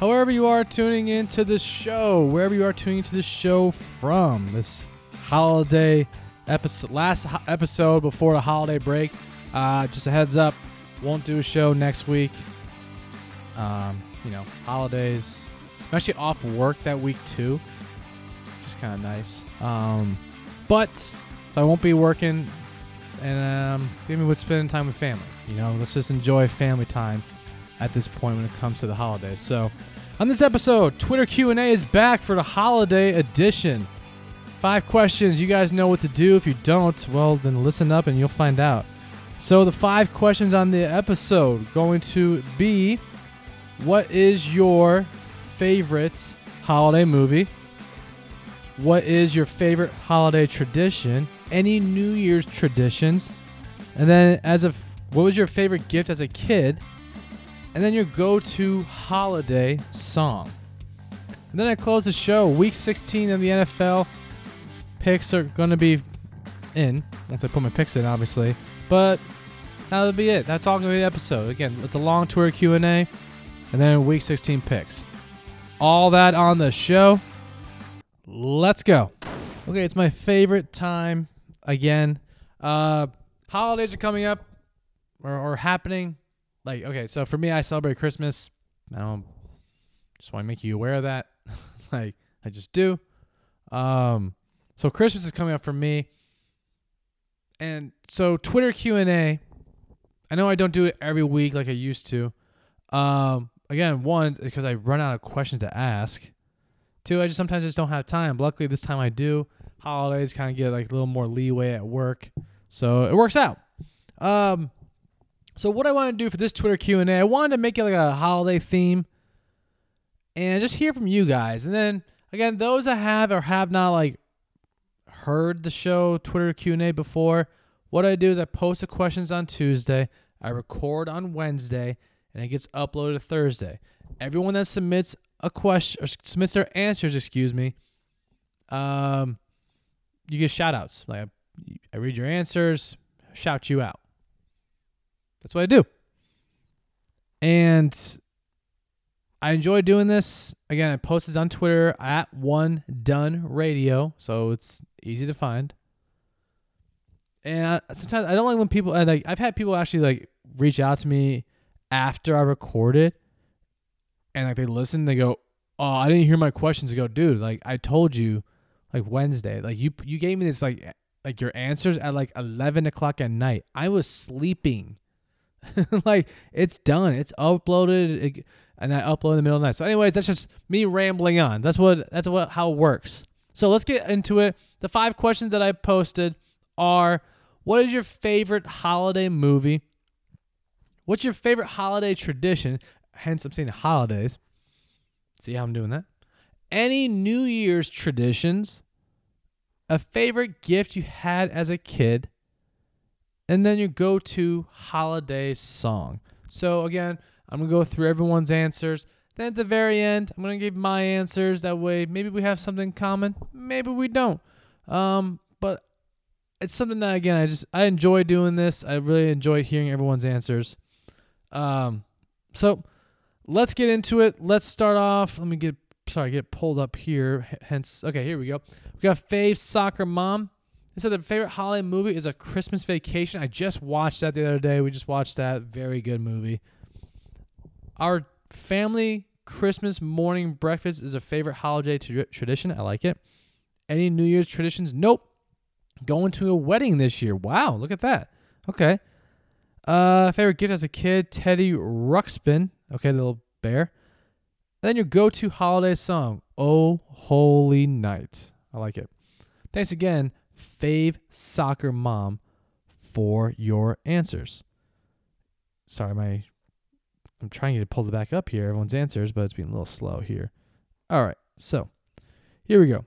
However, you are tuning into the show, wherever you are tuning into the show from, this holiday episode, last ho- episode before the holiday break. Uh, just a heads up, won't do a show next week. Um, you know, holidays. I'm actually off work that week too, which is kind of nice. Um, but so I won't be working, and um, maybe we'll spend time with family. You know, let's just enjoy family time at this point when it comes to the holidays. So, on this episode, Twitter Q&A is back for the holiday edition. Five questions. You guys know what to do. If you don't, well, then listen up and you'll find out. So, the five questions on the episode going to be what is your favorite holiday movie? What is your favorite holiday tradition? Any New Year's traditions? And then as of what was your favorite gift as a kid? And then your go-to holiday song. And then I close the show. Week 16 of the NFL picks are going to be in once I put my picks in, obviously. But that'll be it. That's all going to be the episode. Again, it's a long tour Q and A, and then Week 16 picks. All that on the show. Let's go. Okay, it's my favorite time again. Uh, holidays are coming up or, or happening like okay so for me i celebrate christmas. I don't just want to make you aware of that. Like i just do. Um so christmas is coming up for me. And so twitter q&a i know i don't do it every week like i used to. Um again one because i run out of questions to ask. Two i just sometimes just don't have time. Luckily this time i do. Holidays kind of get like a little more leeway at work. So it works out. Um so what I want to do for this Twitter Q&A, I wanted to make it like a holiday theme and just hear from you guys. And then again, those that have or have not like heard the show Twitter Q&A before, what I do is I post the questions on Tuesday, I record on Wednesday, and it gets uploaded Thursday. Everyone that submits a question or submits their answers, excuse me, um you get shout outs. Like I, I read your answers, shout you out. That's what I do. And I enjoy doing this. Again, I post this on Twitter at one done radio, so it's easy to find. And sometimes I don't like when people I like I've had people actually like reach out to me after I record it, and like they listen, they go, Oh, I didn't hear my questions. I go, dude, like I told you like Wednesday. Like you you gave me this like like your answers at like eleven o'clock at night. I was sleeping. like it's done. It's uploaded, and I upload in the middle of the night. So, anyways, that's just me rambling on. That's what that's what how it works. So let's get into it. The five questions that I posted are: What is your favorite holiday movie? What's your favorite holiday tradition? Hence, I'm saying holidays. See how I'm doing that? Any New Year's traditions? A favorite gift you had as a kid? And then you go to holiday song. So, again, I'm to go through everyone's answers. Then at the very end, I'm to give my answers. That way, maybe we have something in common, maybe we don't. Um, but it's something that, again, I just I enjoy doing this. I really enjoy hearing everyone's answers. Um, so let's get into it. Let's start off. Let me get sorry, get pulled up here. Hence, okay, here we go. We got Fave Soccer Mom They said the favorite holiday movie is A Christmas Vacation. I just watched that the other day. We just watched that. Very good movie. Our family Christmas morning breakfast is a favorite holiday tra- tradition. I like it. Any New Year's traditions? Nope. Going to a wedding this year. Wow, look at that. Okay. Uh, favorite gift as a kid, Teddy Ruxpin. Okay, little bear. And Then your go-to holiday song, "Oh Holy Night." I like it. Thanks again, Fave Soccer Mom, for your answers. Sorry, my I'm trying to pull it back up here, everyone's answers, but it's being a little slow here. All right, so here we go.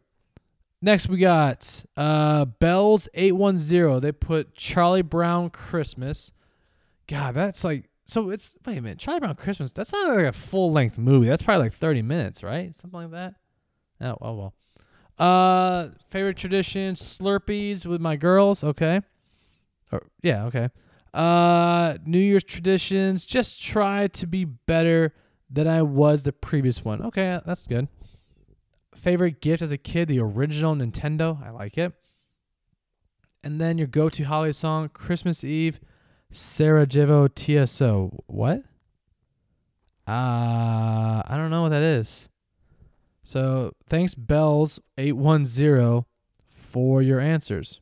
Next, we got uh, Bells eight one zero. They put Charlie Brown Christmas. God, that's like so. It's wait a minute, Charlie Brown Christmas. That's not like a full length movie. That's probably like thirty minutes, right? Something like that. Oh, oh well. Uh, favorite tradition: Slurpees with my girls. Okay. Or yeah, okay. Uh, New Year's traditions: just try to be better than I was the previous one. Okay, that's good. Favorite gift as a kid: the original Nintendo. I like it. And then your go-to holiday song: Christmas Eve, Sarajevo TSO. What? Uh, I don't know what that is. So thanks, Bells eight one zero, for your answers.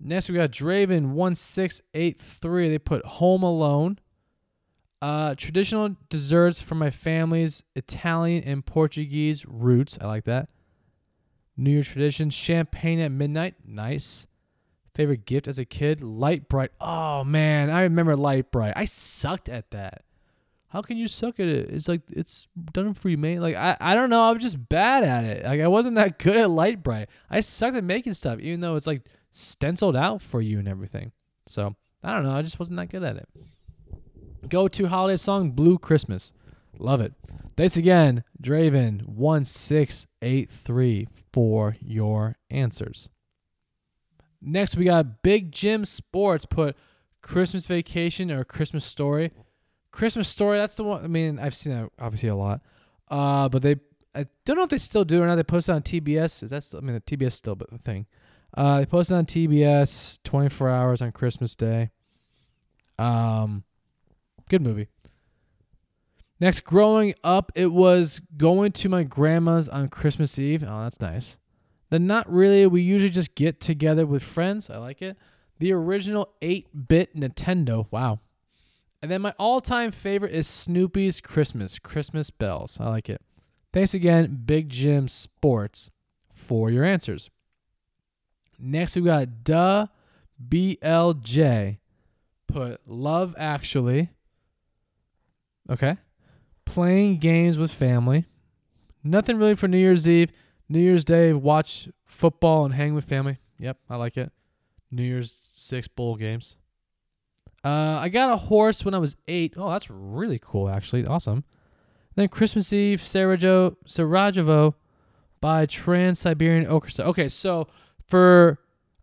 Next we got Draven one six eight three. They put Home Alone. Uh, traditional desserts from my family's Italian and Portuguese roots. I like that. New Year traditions: champagne at midnight. Nice. Favorite gift as a kid: Lite-Brite. Oh man, I remember Lite-Brite. I sucked at that. How can you suck at it? It's like it's done for you, mate. Like I, I don't know. I was just bad at it. Like I wasn't that good at Lite-Brite. I sucked at making stuff, even though it's like stenciled out for you and everything. So I don't know. I just wasn't that good at it. Go to holiday song Blue Christmas. Love it. Thanks again, Draven one six eight three for your answers. Next we got Big Jim Sports put Christmas Vacation or Christmas Story. Christmas Story, that's the one. I mean, I've seen that obviously a lot. Uh, but they, I don't know if they still do or not. They posted on TBS. Is that still, I mean, the TBS still but the thing. Uh, they posted on TBS 24 hours on Christmas Day. Um, good movie. Next, growing up, it was going to my grandma's on Christmas Eve. Oh, that's nice. Then, not really. We usually just get together with friends. I like it. The original 8 bit Nintendo. Wow. And then my all time favorite is Snoopy's Christmas, Christmas Bells. I like it. Thanks again, Big Jim Sports, for your answers. Next, we got Duh BLJ. Put Love Actually. Okay. Playing games with family. Nothing really for New Year's Eve. New Year's Day, watch football and hang with family. Yep, I like it. New Year's Six bowl games. Uh, I got a horse when I was eight. Oh, that's really cool, actually. Awesome. Then Christmas Eve, Sarajevo, Sarajevo by Trans Siberian Orchestra. Okay, so for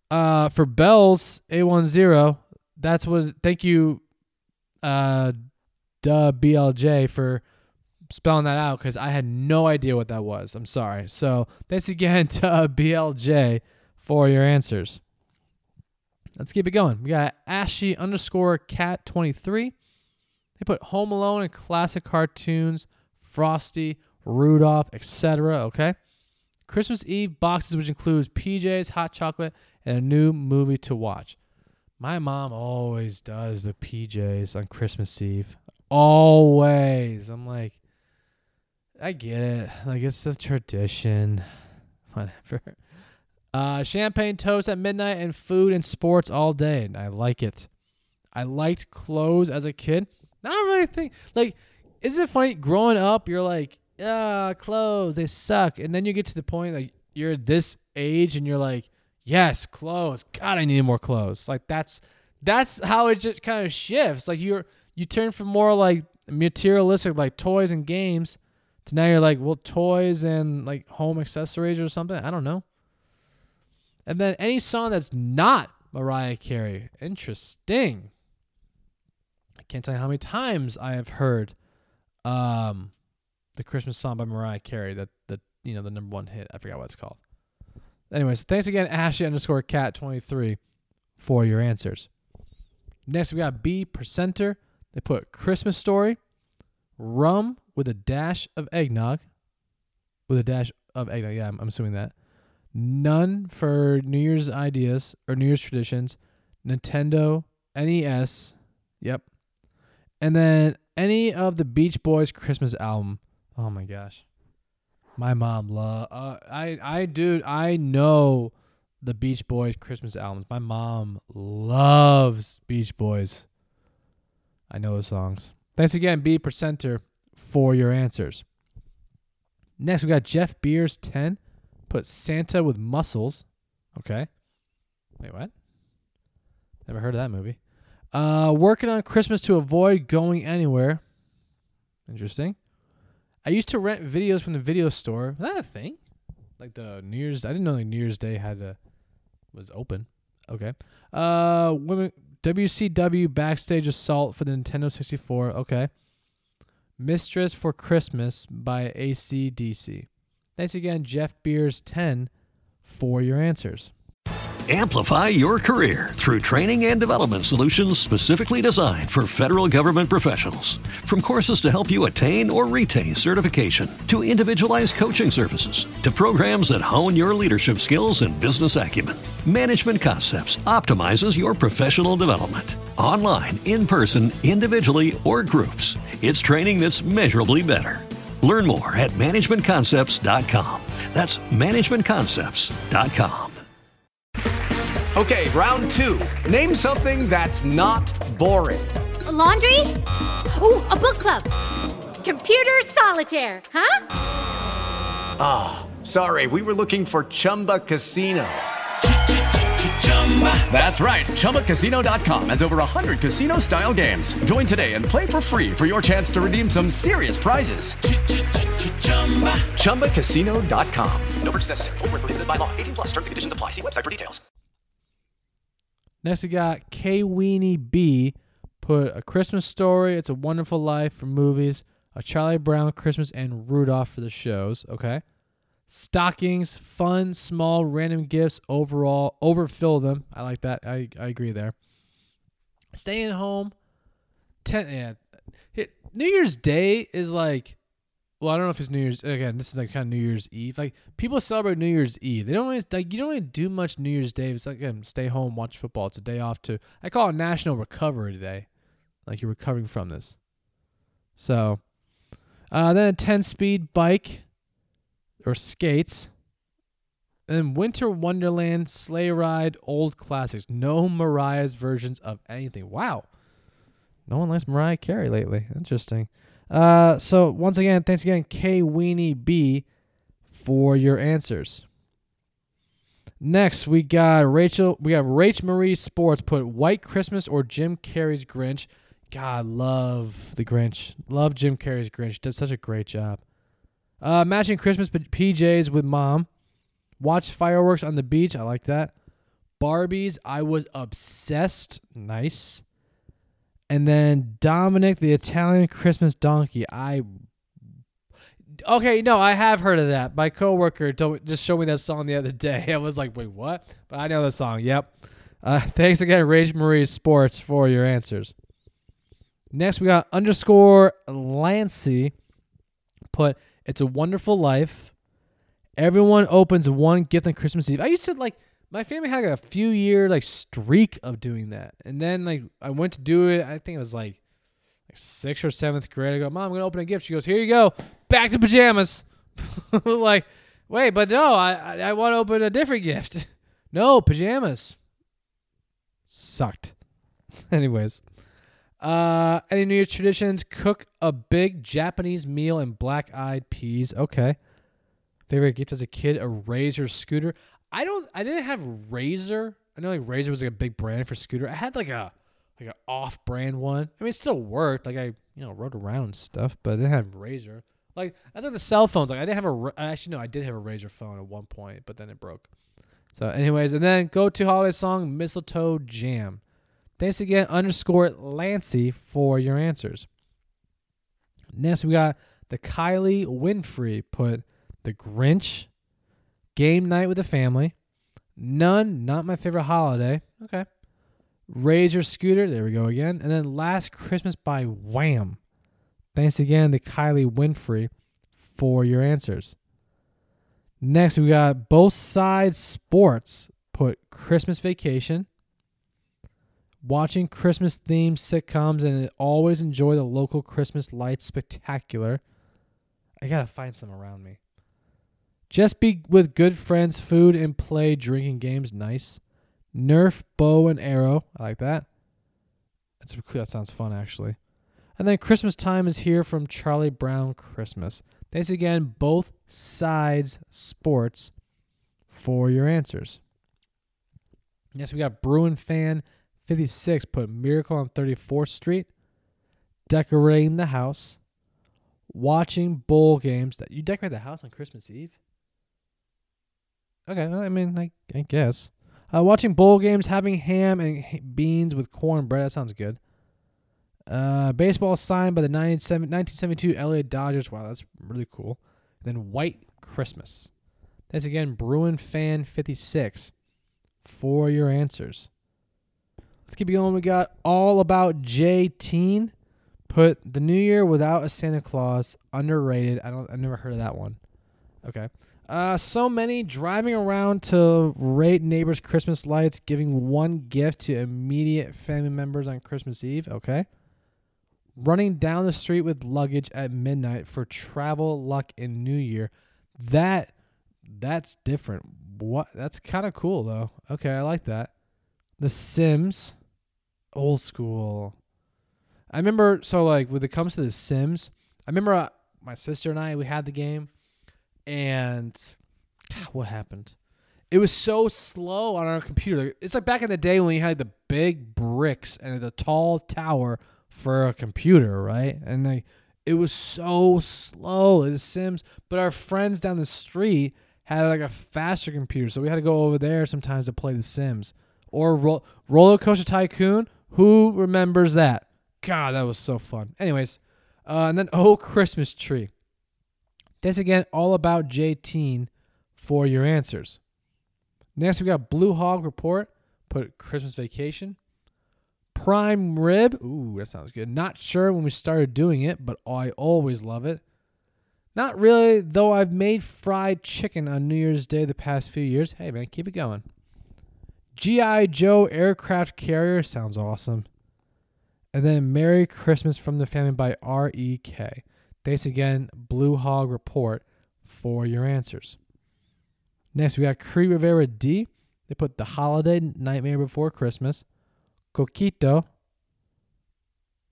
uh for Bells A10, that's what thank you uh duh BLJ for spelling that out because I had no idea what that was. I'm sorry. So thanks again to BLJ for your answers. Let's keep it going. We got Ashy underscore cat 23. They put Home Alone and classic cartoons, Frosty, Rudolph, etc. Okay. Christmas Eve boxes, which includes PJs, hot chocolate, and a new movie to watch. My mom always does the PJs on Christmas Eve. Always. I'm like, I get it. Like, it's a tradition. Whatever. Uh, champagne toast at midnight and food and sports all day. I like it. I liked clothes as a kid. I don't really think like. Isn't it funny? Growing up, you're like, ah, clothes they suck, and then you get to the point like you're this age and you're like, yes, clothes. God, I need more clothes. Like that's that's how it just kind of shifts. Like you're you turn from more like materialistic like toys and games to now you're like, well, toys and like home accessories or something. I don't know. And then any song that's not Mariah Carey. Interesting. I can't tell you how many times I have heard um, the Christmas song by Mariah Carey that that you know the number one hit. I forgot what it's called. Anyways, thanks again, Ashley underscore cat twenty three, for your answers. Next, we got B percenter. They put Christmas story, rum with a dash of eggnog, with a dash of eggnog. Yeah, I'm, I'm assuming that. None for New Year's ideas or New Year's traditions. Nintendo, NES. Yep. And then any of the Beach Boys Christmas album. Oh my gosh. My mom love uh, I I dude, I know the Beach Boys Christmas albums. My mom loves Beach Boys. I know the songs. Thanks again, B Percenter, for your answers. Next, we got Jeff Beers 10. Put Santa with muscles. Okay. Wait, what? Never heard of that movie. Uh, working on Christmas to avoid going anywhere. Interesting. I used to rent videos from the video store. Was that a thing? Like the New Year's. I didn't know like New Year's Day had a was open. Okay. Uh, women WCW backstage assault for the Nintendo 64. Okay. Mistress for Christmas by ACDC. Thanks again, Jeff Beers 10, for your answers. Amplify your career through training and development solutions specifically designed for federal government professionals. From courses to help you attain or retain certification, to individualized coaching services, to programs that hone your leadership skills and business acumen, Management Concepts optimizes your professional development. Online, in person, individually, or groups, it's training that's measurably better. Learn more at managementconcepts.com. That's managementconcepts.com. Okay, round two. Name something that's not boring. A laundry? Ooh, a book club. Computer solitaire, huh? Ah, oh, sorry, we were looking for Chumba Casino. That's right. ChumbaCasino.com has over 100 casino style games. Join today and play for free for your chance to redeem some serious prizes. ChumbaCasino.com. No purchase necessary. Full prohibited by law. 18 plus terms and conditions apply. See website for details. Next, we got K Weenie B. Put a Christmas story. It's a Wonderful Life for movies. A Charlie Brown Christmas and Rudolph for the shows. Okay. Stockings, fun, small, random gifts overall. Overfill them. I like that. I, I agree there. Staying home. Ten, yeah. New Year's Day is like, well, I don't know if it's New Year's. Again, this is like kind of New Year's Eve. Like people celebrate New Year's Eve. They don't really, like you don't really do much New Year's Day. It's like again, stay home, watch football. It's a day off too. I call it National Recovery Day. Like you're recovering from this. So, uh, then a ten speed bike or skates. And Winter Wonderland, Sleigh Ride, Old Classics. No Mariah's versions of anything. Wow. No one likes Mariah Carey lately. Interesting. Uh, so once again, thanks again, K Weenie B, for your answers. Next, we got Rachel. We got Rach Marie Sports put White Christmas or Jim Carrey's Grinch. God, love the Grinch. Love Jim Carrey's Grinch. Does such a great job. Uh, matching Christmas PJs with mom. Watch fireworks on the beach. I like that. Barbies. I was obsessed. Nice. And then Dominic, the Italian Christmas donkey. I. Okay, no, I have heard of that. My coworker told, just showed me that song the other day. I was like, wait, what? But I know the song. Yep. Uh, thanks again, Rach Marie Sports, for your answers. Next, we got underscore Lancy. Put it's a Wonderful Life. Everyone opens one gift on Christmas Eve. I used to like my family had like a few year like streak of doing that, and then like I went to do it. I think it was like, like sixth or seventh grade. I go, Mom, I'm gonna open a gift. She goes, Here you go, back to pajamas. like, wait, but no, I I, I want to open a different gift. no pajamas. Sucked. Anyways, uh, any New Year's traditions? Cook a big Japanese meal and black eyed peas. Okay. Favorite gift as a kid? A Razor scooter. I don't. I didn't have Razor. I know like Razor was like a big brand for scooter. I had like a like an off brand one. I mean, it still worked. Like I you know rode around and stuff, but I didn't have Razor. Like that's like the cell phones. Like I didn't have a. Actually, no, I did have a Razor phone at one point, but then it broke. So, anyways, and then go to holiday song Mistletoe Jam. Thanks again, underscore Lancy, for your answers. Next, we got the Kylie Winfrey put the Grinch, Game Night with the Family, None, not my favorite holiday. Okay. Razor Scooter, there we go again. And then Last Christmas by Wham. Thanks again to Kylie Winfrey for your answers. Next, we got both sides sports. Put Christmas vacation. Watching Christmas themed sitcoms and always enjoy the local Christmas lights spectacular. I gotta find some around me. Just be with good friends, food and play, drinking games, nice. Nerf, bow and arrow, I like that. That's that sounds fun actually. And then Christmas time is here from Charlie Brown Christmas. Thanks again, both sides sports, for your answers. Yes, we got Bruin fan 56 put Miracle on 34th Street, decorating the house, watching bowl games. That you decorate the house on Christmas Eve? Okay, I mean, I, I guess. Uh, watching bowl games, having ham and beans with cornbread. That sounds good. Uh, baseball signed by the 1972 LA Dodgers. Wow, that's really cool. And then White Christmas. Thanks again, Bruin Fan 56 for your answers. Let's keep going. We got All About J Teen. Put the New Year without a Santa Claus underrated. I don't. I never heard of that one. Okay. Uh, so many driving around to rate neighbors' Christmas lights, giving one gift to immediate family members on Christmas Eve. Okay. Running down the street with luggage at midnight for travel luck in New Year. That that's different. What? That's kind of cool though. Okay, I like that. The Sims, old school. I remember so like when it comes to the Sims, I remember uh, my sister and I we had the game, and God, what happened? It was so slow on our computer. It's like back in the day when you had the big bricks and the tall tower for a computer, right? And like it was so slow. The Sims, but our friends down the street had like a faster computer, so we had to go over there sometimes to play The Sims or Ro- Roller Coaster Tycoon. Who remembers that? God, that was so fun. Anyways, uh, and then Oh Christmas Tree. Thanks again, all about J Teen for your answers. Next, we got Blue Hog Report. Put Christmas Vacation. Prime Rib. Ooh, that sounds good. Not sure when we started doing it, but I always love it. Not really, though I've made fried chicken on New Year's Day the past few years. Hey, man, keep it going. G.I. Joe aircraft carrier sounds awesome. And then Merry Christmas from the Family by R.E.K. Thanks again, Blue Hog Report, for your answers. Next, we got Cree Rivera D. They put The Holiday Nightmare Before Christmas, Coquito,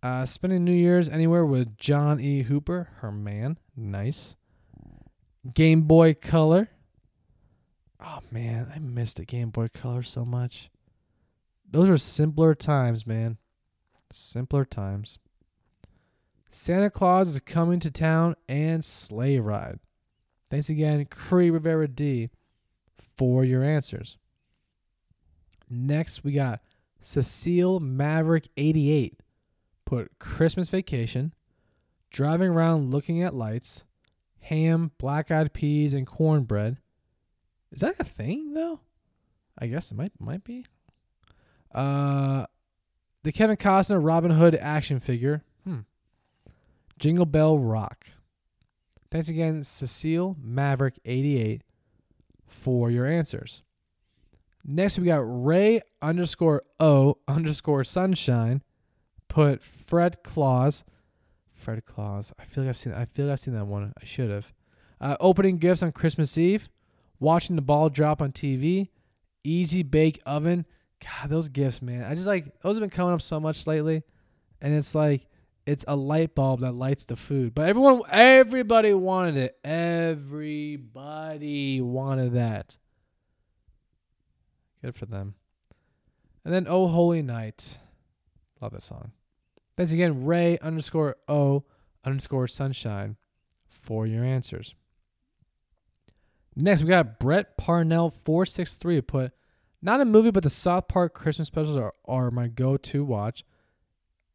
uh, spending New Year's anywhere with John E. Hooper, her man. Nice. Game Boy Color. Oh man, I missed a Game Boy Color so much. Those are simpler times, man. Simpler times. Santa Claus is coming to town and sleigh ride. Thanks again, Cree Rivera D, for your answers. Next, we got Cecile Maverick 88 put Christmas vacation, driving around looking at lights, ham, black eyed peas, and cornbread. Is that a thing though? I guess it might might be. Uh the Kevin Costner Robin Hood action figure. Hmm. Jingle Bell Rock. Thanks again, Cecile Maverick 88 for your answers. Next we got Ray underscore O underscore sunshine put Fred Claus. Fred Claus. I feel like I've seen. I feel like I've seen that one. I should have. Uh, opening gifts on Christmas Eve. Watching the ball drop on TV. Easy bake oven. God, those gifts, man. I just like those have been coming up so much lately, and it's like it's a light bulb that lights the food. But everyone, everybody wanted it. Everybody wanted that. Good for them. And then Oh Holy Night. Love that song. Thanks again, Ray underscore O underscore sunshine for your answers. Next, we got Brett Parnell 463 put not a movie, but the South Park Christmas specials are, are my go to watch.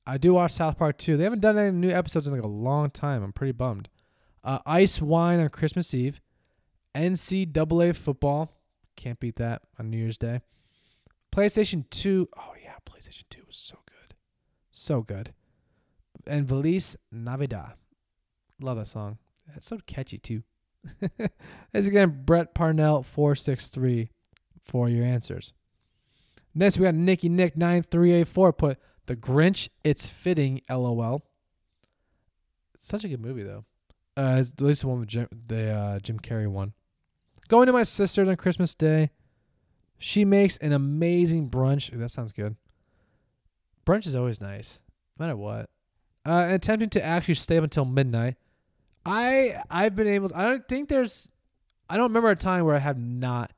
I do watch South Park too. They haven't done any new episodes in like a long time. I'm pretty bummed. Uh, ice wine on Christmas Eve. NCAA football. Can't beat that on New Year's Day. PlayStation 2. Oh, yeah. PlayStation 2 was so good. So good. And Feliz Navidad. Love that song. It's so catchy, too. As again, Brett Parnell, 463 for your answers. Next, we got Nicky Nick 9384 put The Grinch, It's Fitting, LOL. Such a good movie, though. Uh, at least the one with Jim, the uh, Jim Carrey one. Going to my sister's on Christmas Day. She makes an amazing brunch. Ooh, that sounds good. Brunch is always nice, no matter what. Uh, attempting to actually stay up until midnight. I I've been able. I don't think there's. I don't remember a time where I have not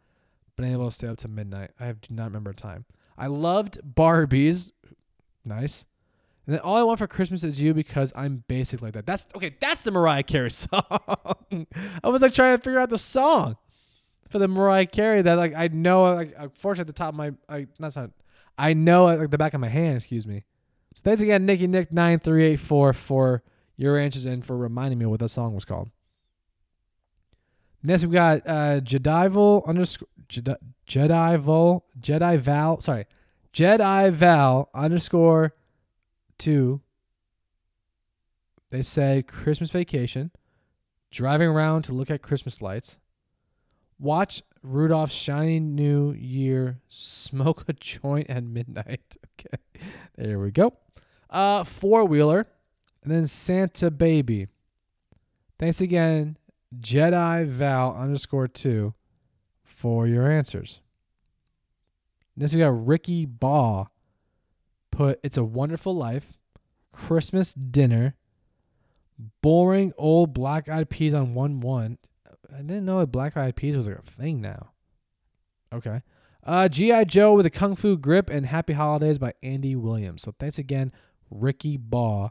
been able to stay up to midnight. I do not remember a time. I loved Barbies. Nice. And then all I want for Christmas is you because I'm basic like that. That's okay. That's the Mariah Carey song. I was like trying to figure out the song for the Mariah Carey that like I know like uh, unfortunately at the top of my I not not I know like the back of my hand. Excuse me. So thanks again, Nikki Nick nine three eight four for your answers and for reminding me what that song was called. Next we've got uh Jedival underscore Jedi Jedival Jedi Val sorry Jedi Val underscore two. They say Christmas vacation, driving around to look at Christmas lights, watch Rudolph's shiny new year, smoke a joint at midnight. Okay, there we go. Uh, four wheeler, and then Santa baby. Thanks again, Jedi Val underscore two, for your answers. Next we got Ricky Baugh put It's a Wonderful Life, Christmas Dinner, Boring Old Black Eyed Peas on 1 1. I didn't know Black Eyed Peas was like a thing now. Okay. Uh, G.I. Joe with a Kung Fu Grip and Happy Holidays by Andy Williams. So thanks again, Ricky Baugh,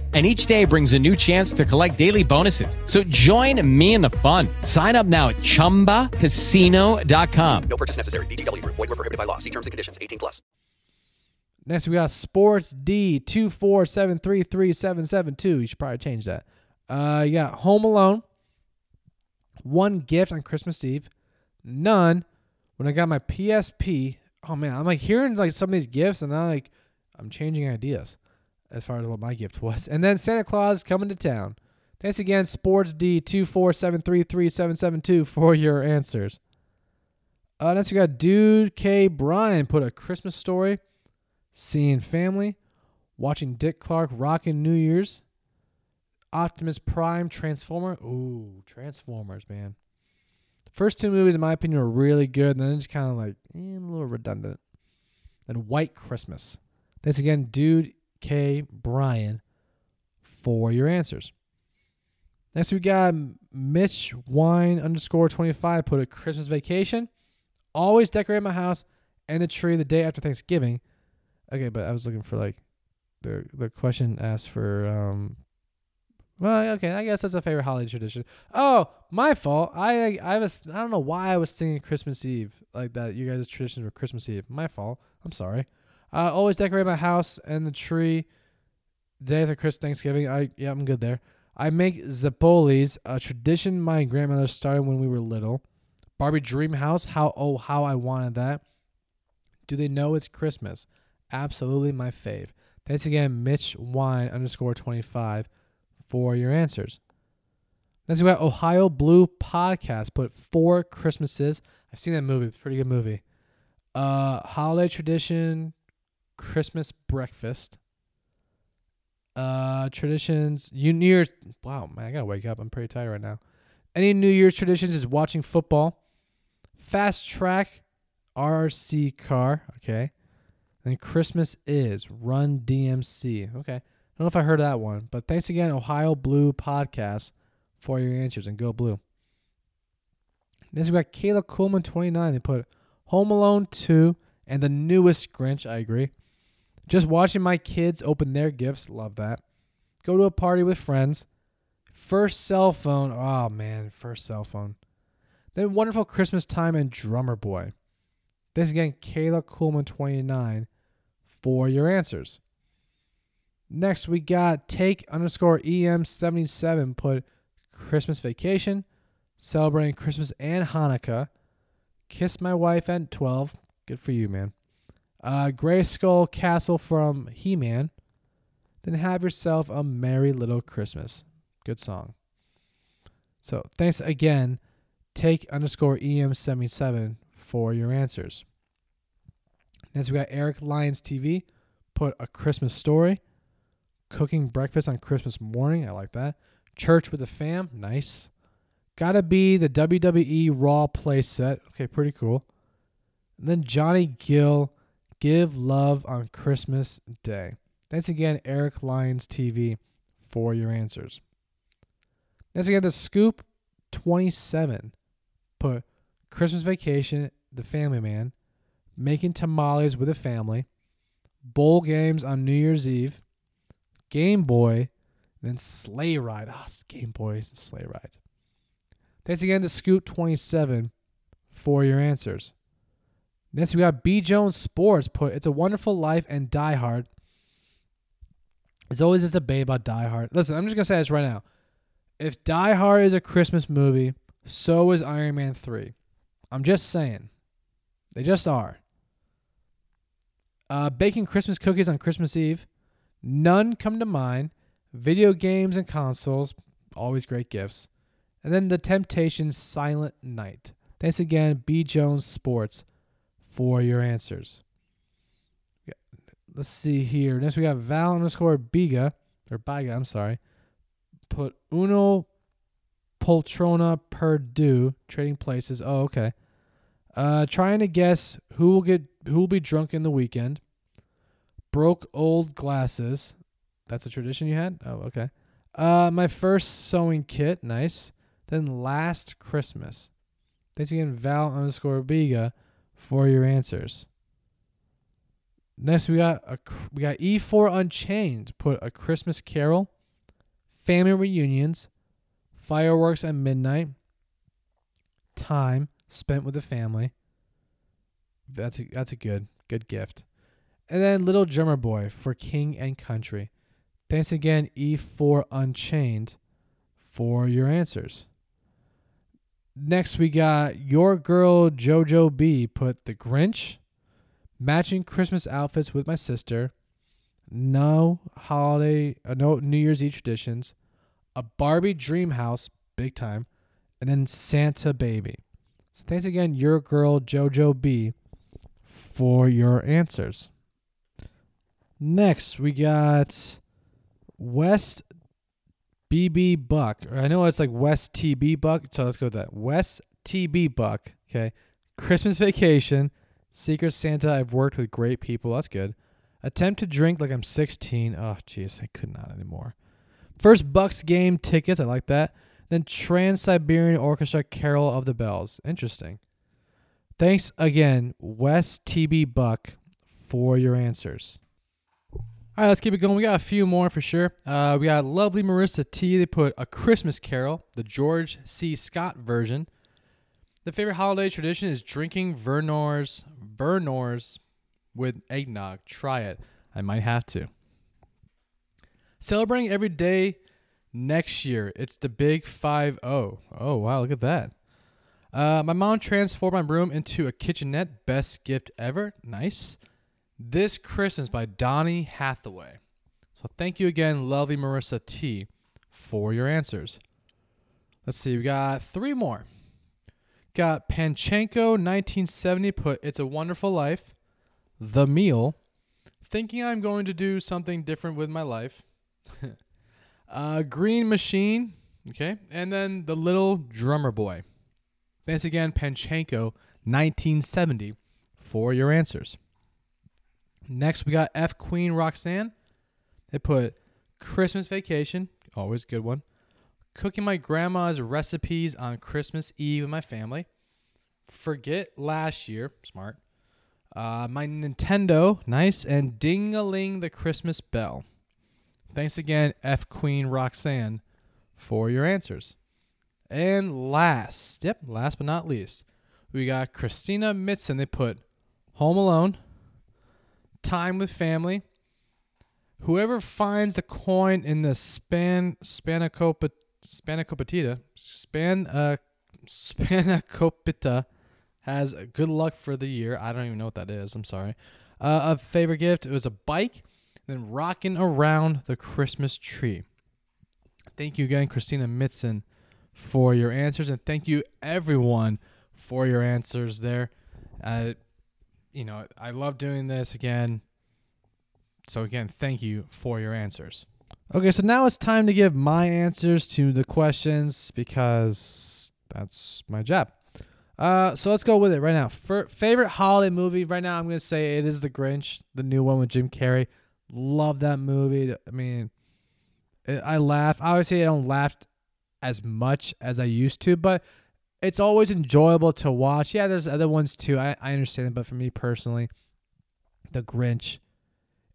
And each day brings a new chance to collect daily bonuses. So join me in the fun. Sign up now at chumbacasino.com. No purchase necessary. VGW Group. Void were prohibited by law. See terms and conditions. 18 plus. Next, we got Sports D two four seven three three seven seven two. You should probably change that. Uh, you got Home Alone. One gift on Christmas Eve. None when I got my PSP. Oh man, I'm like hearing like some of these gifts, and I'm like, I'm changing ideas as far as what my gift was. And then Santa Claus coming to town. Thanks again, Sports D two four seven three three seven seven two for your answers. Uh, next we got Dude K Brian put a Christmas story, seeing family, watching Dick Clark rocking New Year's, Optimus Prime, Transformer. Ooh, Transformers, man. First two movies, in my opinion, were really good, and then it's kind of like eh, a little redundant. Then White Christmas. Thanks again, Dude K Brian, for your answers. Next we got Mitch Wine underscore twenty five put a Christmas vacation. Always decorate my house and the tree the day after Thanksgiving. Okay, but I was looking for like the the question asked for um well, okay, I guess that's a favorite holiday tradition. Oh, my fault. I I was I don't know why I was singing Christmas Eve like that. You guys' traditions were Christmas Eve. My fault. I'm sorry. Uh, always decorate my house and the tree the day after Christmas Thanksgiving. I yeah, I'm good there. I make zapolis, a tradition my grandmother started when we were little. Barbie Dream House, how oh how I wanted that. Do they know it's Christmas? Absolutely my fave. Thanks again, Mitch Wine underscore twenty five for your answers. Next we got Ohio Blue Podcast. Put four Christmases. I've seen that movie. It's a pretty good movie. Uh holiday tradition, Christmas breakfast. Uh, traditions. You New Year's. Wow, man, I gotta wake up. I'm pretty tired right now. Any New Year's traditions is watching football. Fast track, RC car. Okay. And Christmas is Run DMC. Okay. I don't know if I heard that one, but thanks again, Ohio Blue Podcast, for your answers and go blue. Next, we got Kayla Coolman, 29. They put Home Alone 2 and the newest Grinch. I agree. Just watching my kids open their gifts. Love that. Go to a party with friends. First cell phone. Oh, man. First cell phone. Then Wonderful Christmas Time and Drummer Boy. Thanks again, Kayla Coolman, 29, for your answers. Next, we got take underscore EM77 put Christmas vacation, celebrating Christmas and Hanukkah. Kiss my wife at 12. Good for you, man. Uh, Grayskull Castle from He Man. Then have yourself a merry little Christmas. Good song. So thanks again, take underscore EM77 for your answers. Next, we got Eric Lyons TV. Put a Christmas story. Cooking breakfast on Christmas morning. I like that. Church with the fam. Nice. Gotta be the WWE Raw play set. Okay, pretty cool. And then Johnny Gill. Give love on Christmas Day. Thanks again, Eric Lyons TV, for your answers. Next, again, the Scoop 27. Put Christmas Vacation, The Family Man, Making Tamales with a Family, Bowl Games on New Year's Eve, Game Boy, then Sleigh Ride. Ah, oh, Game Boys and Sleigh Ride. Thanks again to Scoop 27 for your answers. Next, we got B. Jones Sports. Put It's a Wonderful Life and Die Hard. It's always this debate about Die Hard. Listen, I'm just going to say this right now. If Die Hard is a Christmas movie, so is Iron Man 3. I'm just saying. They just are. Uh, baking Christmas cookies on Christmas Eve. None come to mind. Video games and consoles. Always great gifts. And then The Temptations Silent Night. Thanks again, B. Jones Sports, for your answers. Let's see here. Next, we got Val underscore Biga, or Biga, I'm sorry. Put Uno Poltrona Per Due trading places. Oh, okay. Uh, trying to guess who will get who will be drunk in the weekend. Broke old glasses. That's a tradition you had. Oh, okay. Uh, my first sewing kit. Nice. Then last Christmas. Thanks again, Val underscore Biga, for your answers. Next, we got a we got E4 Unchained. Put a Christmas Carol, family reunions, fireworks at midnight, time spent with the family. That's a, that's a good good gift. And then Little Drummer Boy for King and Country. Thanks again, E4 Unchained, for your answers. Next, we got Your Girl JoJo B put The Grinch, matching Christmas outfits with my sister, no holiday, uh, no New Year's Eve traditions, a Barbie dream house, big time, and then Santa Baby. So thanks again, Your Girl JoJo B, for your answers. Next, we got West BB Buck. I know it's like West TB Buck, so let's go with that. West TB Buck. Okay. Christmas vacation. Secret Santa. I've worked with great people. That's good. Attempt to drink like I'm 16. Oh, jeez, I could not anymore. First Bucks game tickets. I like that. Then Trans Siberian Orchestra Carol of the Bells. Interesting. Thanks again, West TB Buck, for your answers. All right, let's keep it going. We got a few more for sure. Uh, we got lovely Marissa T. They put A Christmas Carol, the George C. Scott version. The favorite holiday tradition is drinking Vernors, Vernors with eggnog. Try it. I might have to. Celebrating every day next year. It's the big 5 0. Oh, wow, look at that. Uh, my mom transformed my room into a kitchenette. Best gift ever. Nice. This Christmas by Donny Hathaway. So thank you again, lovely Marissa T, for your answers. Let's see, we got three more. Got Panchenko 1970 put It's a Wonderful Life, The Meal, Thinking I'm Going to Do Something Different with My Life, uh, Green Machine. Okay. And then The Little Drummer Boy. Thanks again, Panchenko, 1970, for your answers. Next, we got F Queen Roxanne. They put Christmas Vacation, always a good one. Cooking my grandma's recipes on Christmas Eve with my family. Forget last year, smart. Uh, my Nintendo, nice. And Ding a Ling the Christmas Bell. Thanks again, F Queen Roxanne, for your answers. And last, yep, last but not least, we got Christina Mitson. They put Home Alone, Time with Family. Whoever finds the coin in the span spanakopita spanakopita span uh spanakopita has good luck for the year. I don't even know what that is. I'm sorry. Uh, a favorite gift it was a bike, then rocking around the Christmas tree. Thank you again, Christina Mitson, for your answers, and thank you everyone for your answers there. Uh, you know, I love doing this again. So again, thank you for your answers. Okay, so now it's time to give my answers to the questions because that's my job. Uh, so let's go with it right now. For favorite holiday movie right now, I'm gonna say it is The Grinch, the new one with Jim Carrey. Love that movie. I mean, it, I laugh. Obviously, I don't laugh as much as I used to, but it's always enjoyable to watch. Yeah, there's other ones too. I, I understand it, but for me personally, The Grinch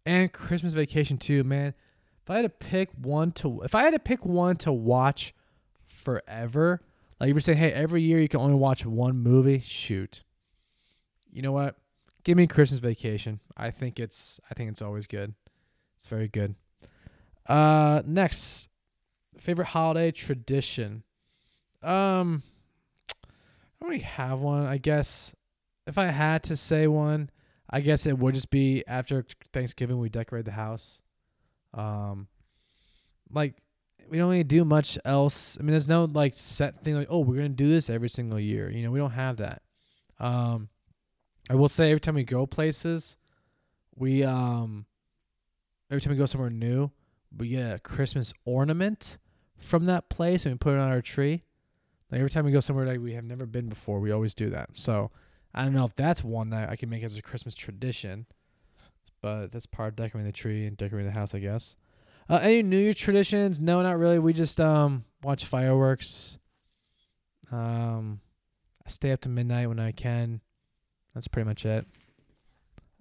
and Christmas Vacation too, man. If I had to pick one to if I had to pick one to watch forever, like you were saying, hey, every year you can only watch one movie, shoot. You know what? Give me Christmas Vacation. I think it's I think it's always good. It's very good. Uh next favorite holiday tradition. Um I don't really have one. I guess if I had to say one, I guess it would just be after Thanksgiving we decorate the house. Um, like we don't really do much else. I mean, there's no like set thing like, oh, we're gonna do this every single year. You know, we don't have that. Um, I will say every time we go places, we um, every time we go somewhere new, we get a Christmas ornament from that place and we put it on our tree. Like every time we go somewhere that we have never been before, we always do that. So I don't know if that's one that I can make as a Christmas tradition, but that's part of decorating the tree and decorating the house, I guess. Uh, any New Year traditions? No, not really. We just um watch fireworks. Um, I stay up to midnight when I can. That's pretty much it.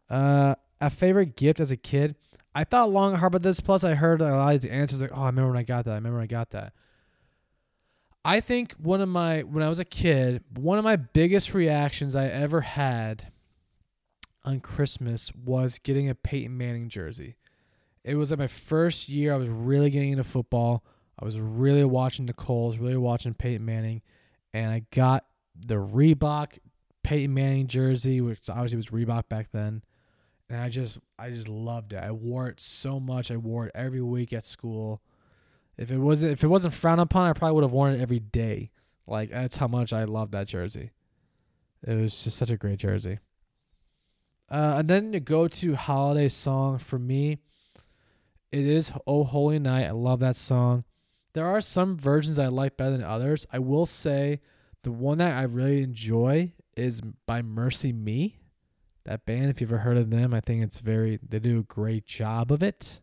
Uh, a favorite gift as a kid. I thought long hard about this. Plus, I heard a lot of the answers like, "Oh, I remember when I got that. I remember when I got that." I think one of my when I was a kid, one of my biggest reactions I ever had on Christmas was getting a Peyton Manning jersey. It was like my first year I was really getting into football. I was really watching the Colts, really watching Peyton Manning, and I got the Reebok Peyton Manning jersey, which obviously was Reebok back then. And I just I just loved it. I wore it so much. I wore it every week at school. If it wasn't if it wasn't frowned upon, I probably would have worn it every day. Like that's how much I love that jersey. It was just such a great jersey. Uh, and then to go to holiday song for me, it is "Oh Holy Night." I love that song. There are some versions I like better than others. I will say the one that I really enjoy is by MercyMe. That band, if you've ever heard of them, I think it's very they do a great job of it.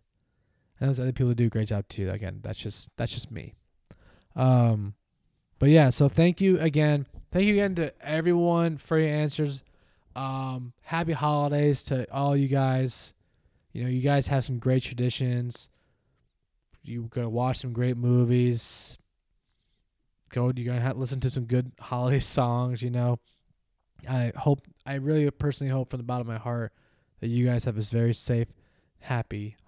And those other people do a great job too. Again, that's just that's just me. Um, but yeah, so thank you again. Thank you again to everyone for your answers. Um, happy holidays to all you guys. You know, you guys have some great traditions. You're gonna watch some great movies. Go, you're gonna listen to some good holiday songs. You know, I hope, I really personally hope from the bottom of my heart that you guys have this very safe, happy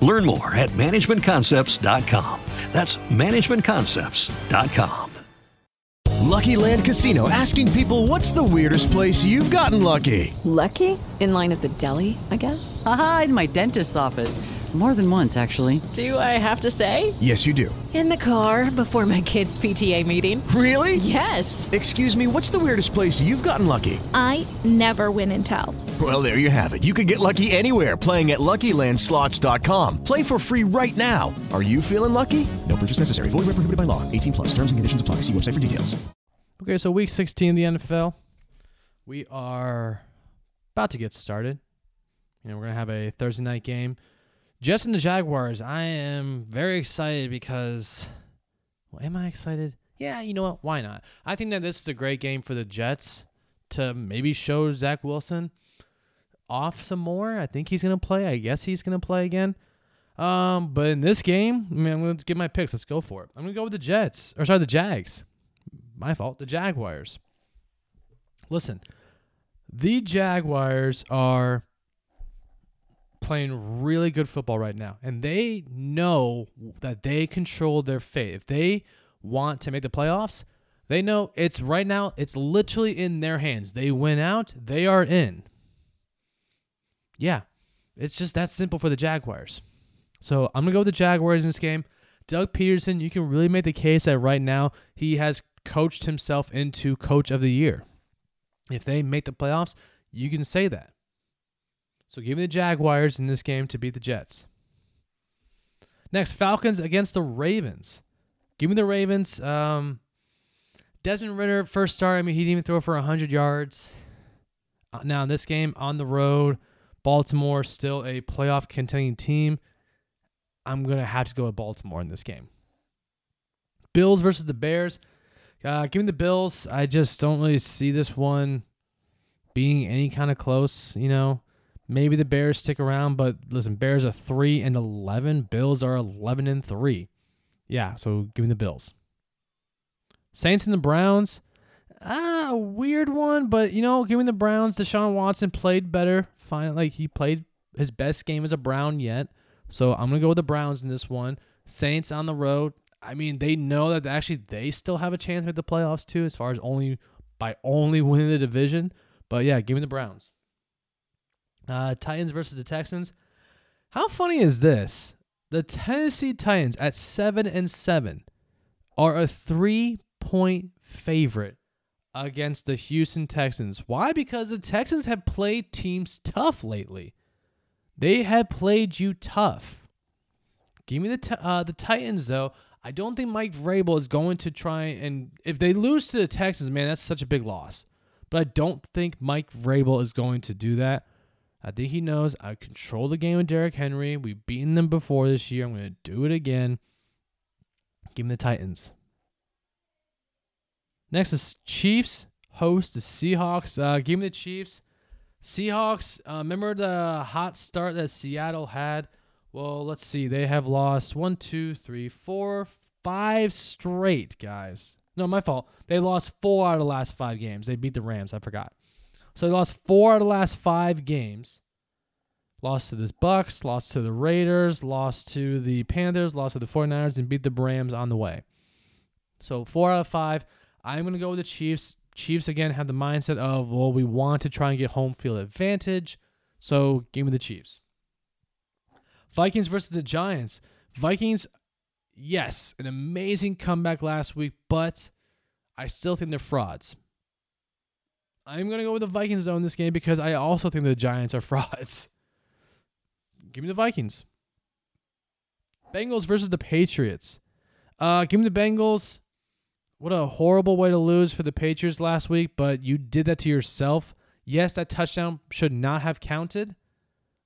Learn more at managementconcepts.com. That's managementconcepts.com. Lucky Land Casino asking people what's the weirdest place you've gotten lucky? Lucky? In line at the deli, I guess? Aha, in my dentist's office. More than once, actually. Do I have to say? Yes, you do. In the car before my kids' PTA meeting. Really? Yes. Excuse me, what's the weirdest place you've gotten lucky? I never win and tell. Well, there you have it. You can get lucky anywhere playing at LuckyLandSlots.com. Play for free right now. Are you feeling lucky? No purchase necessary. Void where prohibited by law. 18 plus. Terms and conditions apply. See website for details. Okay, so week 16 of the NFL. We are about to get started. You know, we're going to have a Thursday night game. Jets and the Jaguars. I am very excited because. Well, am I excited? Yeah, you know what? Why not? I think that this is a great game for the Jets to maybe show Zach Wilson off some more. I think he's going to play. I guess he's going to play again. Um, but in this game, I mean, I'm to get my picks. Let's go for it. I'm going to go with the Jets. Or sorry, the Jags. My fault. The Jaguars. Listen, the Jaguars are playing really good football right now, and they know that they control their fate. If they want to make the playoffs, they know it's right now, it's literally in their hands. They win out, they are in. Yeah, it's just that simple for the Jaguars. So I'm going to go with the Jaguars in this game. Doug Pederson, you can really make the case that right now he has coached himself into coach of the year. If they make the playoffs, you can say that. So give me the Jaguars in this game to beat the Jets. Next, Falcons against the Ravens. Give me the Ravens. Um, Desmond Ridder, first start. I mean, he didn't even throw for 100 yards. Uh, now, in this game, on the road, Baltimore still a playoff contending team. I'm going to have to go with Baltimore in this game. Bills versus the Bears. Uh, give me the Bills. I just don't really see this one being any kind of close, you know. Maybe the Bears stick around, but listen, Bears are 3 and 11, Bills are 11 and 3. Yeah, so give me the Bills. Saints and the Browns. Ah, weird one, but you know, give me the Browns. Deshaun Watson played better. Fine, like he played his best game as a Brown yet. So I'm gonna go with the Browns in this one. Saints on the road. I mean, they know that actually they still have a chance make the playoffs too, as far as only by only winning the division. But yeah, give me the Browns. Uh, Titans versus the Texans. How funny is this? The Tennessee Titans at seven and seven are a three point favorite against the Houston Texans. Why? Because the Texans have played teams tough lately. They have played you tough. Give me the t- uh, the Titans though. I don't think Mike Vrabel is going to try and if they lose to the Texans, man, that's such a big loss. But I don't think Mike Vrabel is going to do that. I think he knows I control the game with Derrick Henry. We've beaten them before this year. I'm going to do it again. Give me the Titans. Next is Chiefs host the Seahawks. Uh, give me the Chiefs. Seahawks, uh, remember the hot start that Seattle had? Well, let's see. They have lost one, two, three, four, five straight, guys. No, my fault. They lost four out of the last five games. They beat the Rams. I forgot. So they lost four out of the last five games. Lost to the Bucks, lost to the Raiders, lost to the Panthers, lost to the 49ers, and beat the Rams on the way. So four out of five. I'm going to go with the Chiefs. Chiefs, again, have the mindset of, well, we want to try and get home field advantage. So give me the Chiefs. Vikings versus the Giants. Vikings, yes, an amazing comeback last week, but I still think they're frauds. I'm going to go with the Vikings, though, in this game because I also think the Giants are frauds. Give me the Vikings. Bengals versus the Patriots. Uh, give me the Bengals. What a horrible way to lose for the Patriots last week, but you did that to yourself. Yes, that touchdown should not have counted.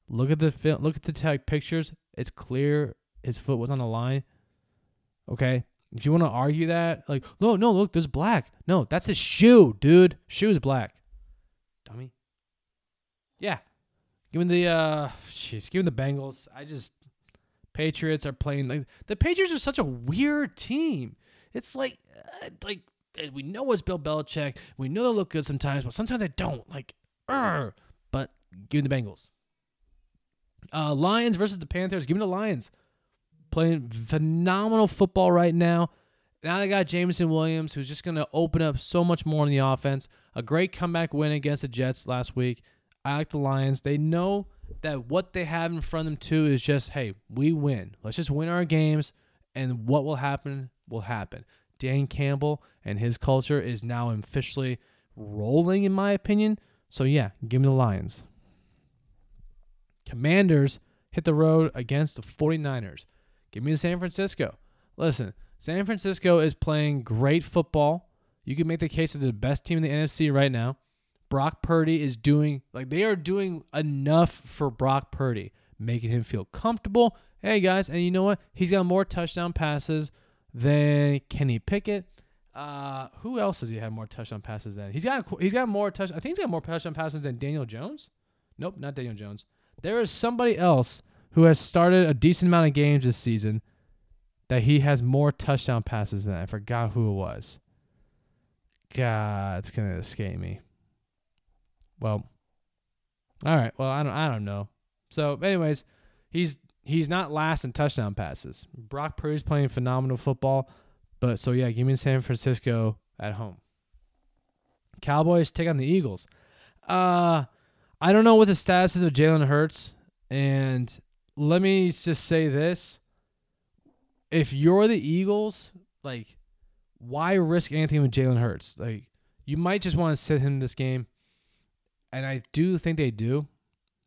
Look at the film. Look at the tag pictures. It's clear his foot was on the line. Okay, if you want to argue that, like, no, no, look, there's black. No, that's his shoe, dude. Shoe's black. Dummy. Yeah. Give me the uh jeez, give me the Bengals. I just Patriots are playing like the Patriots are such a weird team. It's like uh, like we know it's Bill Belichick. We know they look good sometimes, but sometimes they don't. Like, uh, but give me the Bengals. Uh, Lions versus the Panthers. Give me the Lions. Playing phenomenal football right now. Now they got Jameson Williams, who's just going to open up so much more on the offense. A great comeback win against the Jets last week. I like the Lions. They know that what they have in front of them too is just, hey, we win. Let's just win our games, and what will happen will happen. Dan Campbell and his culture is now officially rolling, in my opinion. So yeah, give me the Lions. Commanders hit the road against the 49ers. Give me San Francisco. Listen, San Francisco is playing great football. You can make the case of the best team in the NFC right now. Brock Purdy is doing like they are doing enough for Brock Purdy, making him feel comfortable. Hey guys, and you know what? He's got more touchdown passes than Kenny Pickett. Uh, who else has he had more touchdown passes than? He's got he's got more touch. I think he's got more touchdown passes than Daniel Jones. Nope, not Daniel Jones. There is somebody else who has started a decent amount of games this season that he has more touchdown passes than. I forgot who it was. God, it's gonna escape me. Well, all right. Well, I don't. I don't know. So, anyways, he's he's not last in touchdown passes. Brock Purdy's playing phenomenal football, but so yeah, give me San Francisco at home. Cowboys take on the Eagles. Uh, I don't know what the status is of Jalen Hurts, and let me just say this: if you're the Eagles, like, why risk anything with Jalen Hurts? Like, you might just want to sit him this game and I do think they do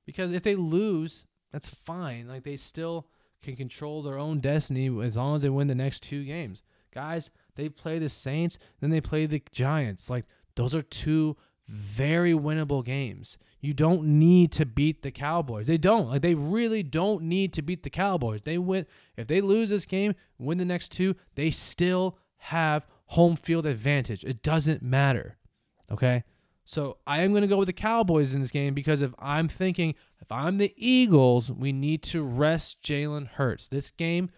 because if they lose, that's fine. Like they still can control their own destiny as long as they win the next two games. Guys, they play the Saints, then they play the Giants. Like those are two very winnable games. You don't need to beat the Cowboys. They don't. Like they really don't need to beat the Cowboys. They win if they lose this game, win the next two, they still have home field advantage. It doesn't matter. Okay? So I am going to go with the Cowboys in this game because if I'm thinking, if I'm the Eagles, we need to rest Jalen Hurts. This game,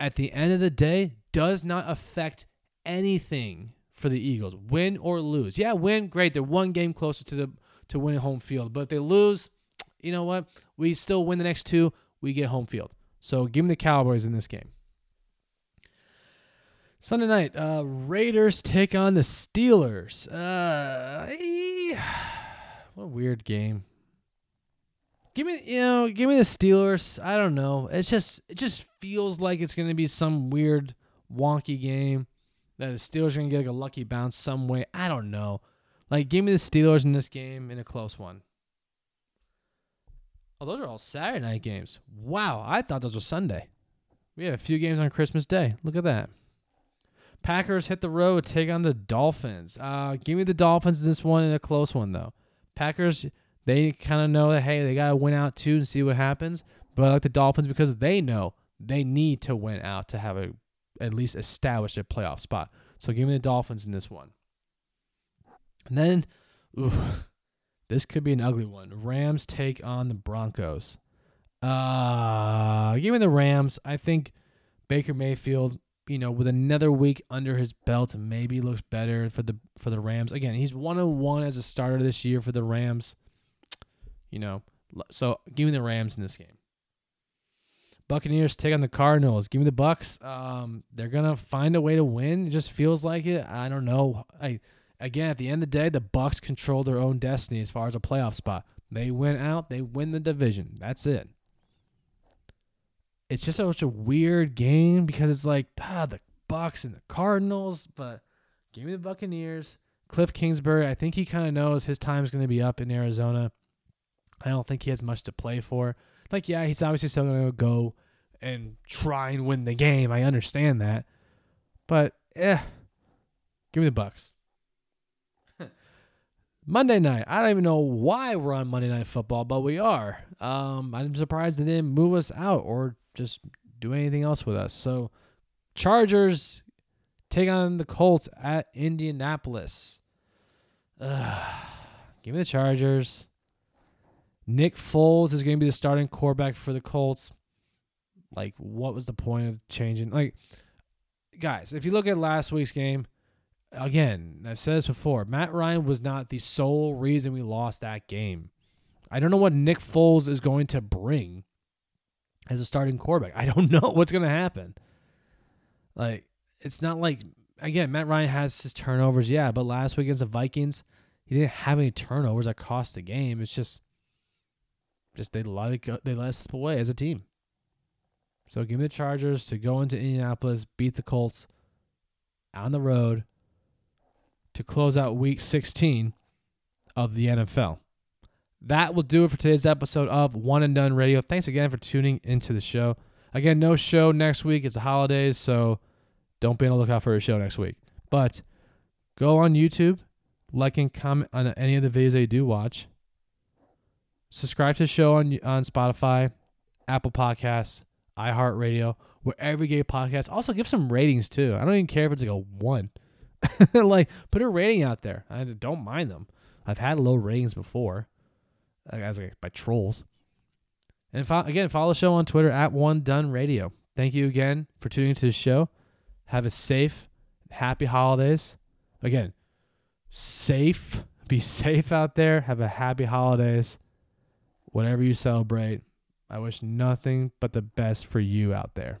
at the end of the day, does not affect anything for the Eagles, win or lose. Yeah, win, great. They're one game closer to the to winning home field. But if they lose, you know what? We still win the next two. We get home field. So give me the Cowboys in this game. Sunday night, uh, Raiders take on the Steelers. Uh, what a weird game. Give me, you know, give me the Steelers. I don't know. It's just, it just feels like it's gonna be some weird, wonky game that the Steelers are gonna get like a lucky bounce some way. I don't know. Like, give me the Steelers in this game in a close one. Oh, those are all Saturday night games. Wow, I thought those were Sunday. We have a few games on Christmas Day. Look at that. Packers hit the road, take on the Dolphins. Uh, give me the Dolphins in this one in a close one though. Packers, they kind of know that hey, they gotta win out too and see what happens. But I like the Dolphins because they know they need to win out to have a at least establish a playoff spot. So give me the Dolphins in this one. And then, ooh, this could be an ugly one. Rams take on the Broncos. Uh, give me the Rams. I think Baker Mayfield you know, with another week under his belt, maybe looks better for the for the Rams. Again, he's one on one as a starter this year for the Rams. You know, so give me the Rams in this game. Buccaneers take on the Cardinals. Give me the Bucks. Um, they're gonna find a way to win. It just feels like it. I don't know. I again at the end of the day, the Bucks control their own destiny as far as a playoff spot. They win out. They win the division. That's it it's just such a weird game because it's like ah, the Bucks and the Cardinals, but give me the Buccaneers. Cliff Kingsbury, I think he kind of knows his time is going to be up in Arizona. I don't think he has much to play for. Like, yeah, he's obviously still going to go and try and win the game. I understand that, but eh, give me the Bucks. Monday night. I don't even know why we're on Monday Night Football, but we are. Um, I'm surprised they didn't move us out or just do anything else with us. So, Chargers take on the Colts at Indianapolis. Ugh. Give me the Chargers. Nick Foles is going to be the starting quarterback for the Colts. Like, what was the point of changing? Like, guys, if you look at last week's game, again, I've said this before, Matt Ryan was not the sole reason we lost that game. I don't know what Nick Foles is going to bring as a starting quarterback. I don't know what's going to happen. Like it's not like again Matt Ryan has his turnovers, yeah, but last week against the Vikings, he didn't have any turnovers that cost the game. It's just just they let it go, they let us slip away as a team. So give me the Chargers to go into Indianapolis, beat the Colts on the road to close out week 16 of the NFL. That will do it for today's episode of One and Done Radio. Thanks again for tuning into the show. Again, no show next week. It's the holidays, so don't be on the lookout for a show next week. But go on YouTube, like and comment on any of the videos that you do watch. Subscribe to the show on on Spotify, Apple Podcasts, iHeartRadio, wherever you get podcasts. Also, give some ratings too. I don't even care if it's like a one. like, put a rating out there. I don't mind them. I've had low ratings before, as like by trolls. And fo- again, follow the show on Twitter at One Done Radio. Thank you again for tuning into the show. Have a safe, happy holidays. Again, safe. Be safe out there. Have a happy holidays. Whatever you celebrate, I wish nothing but the best for you out there.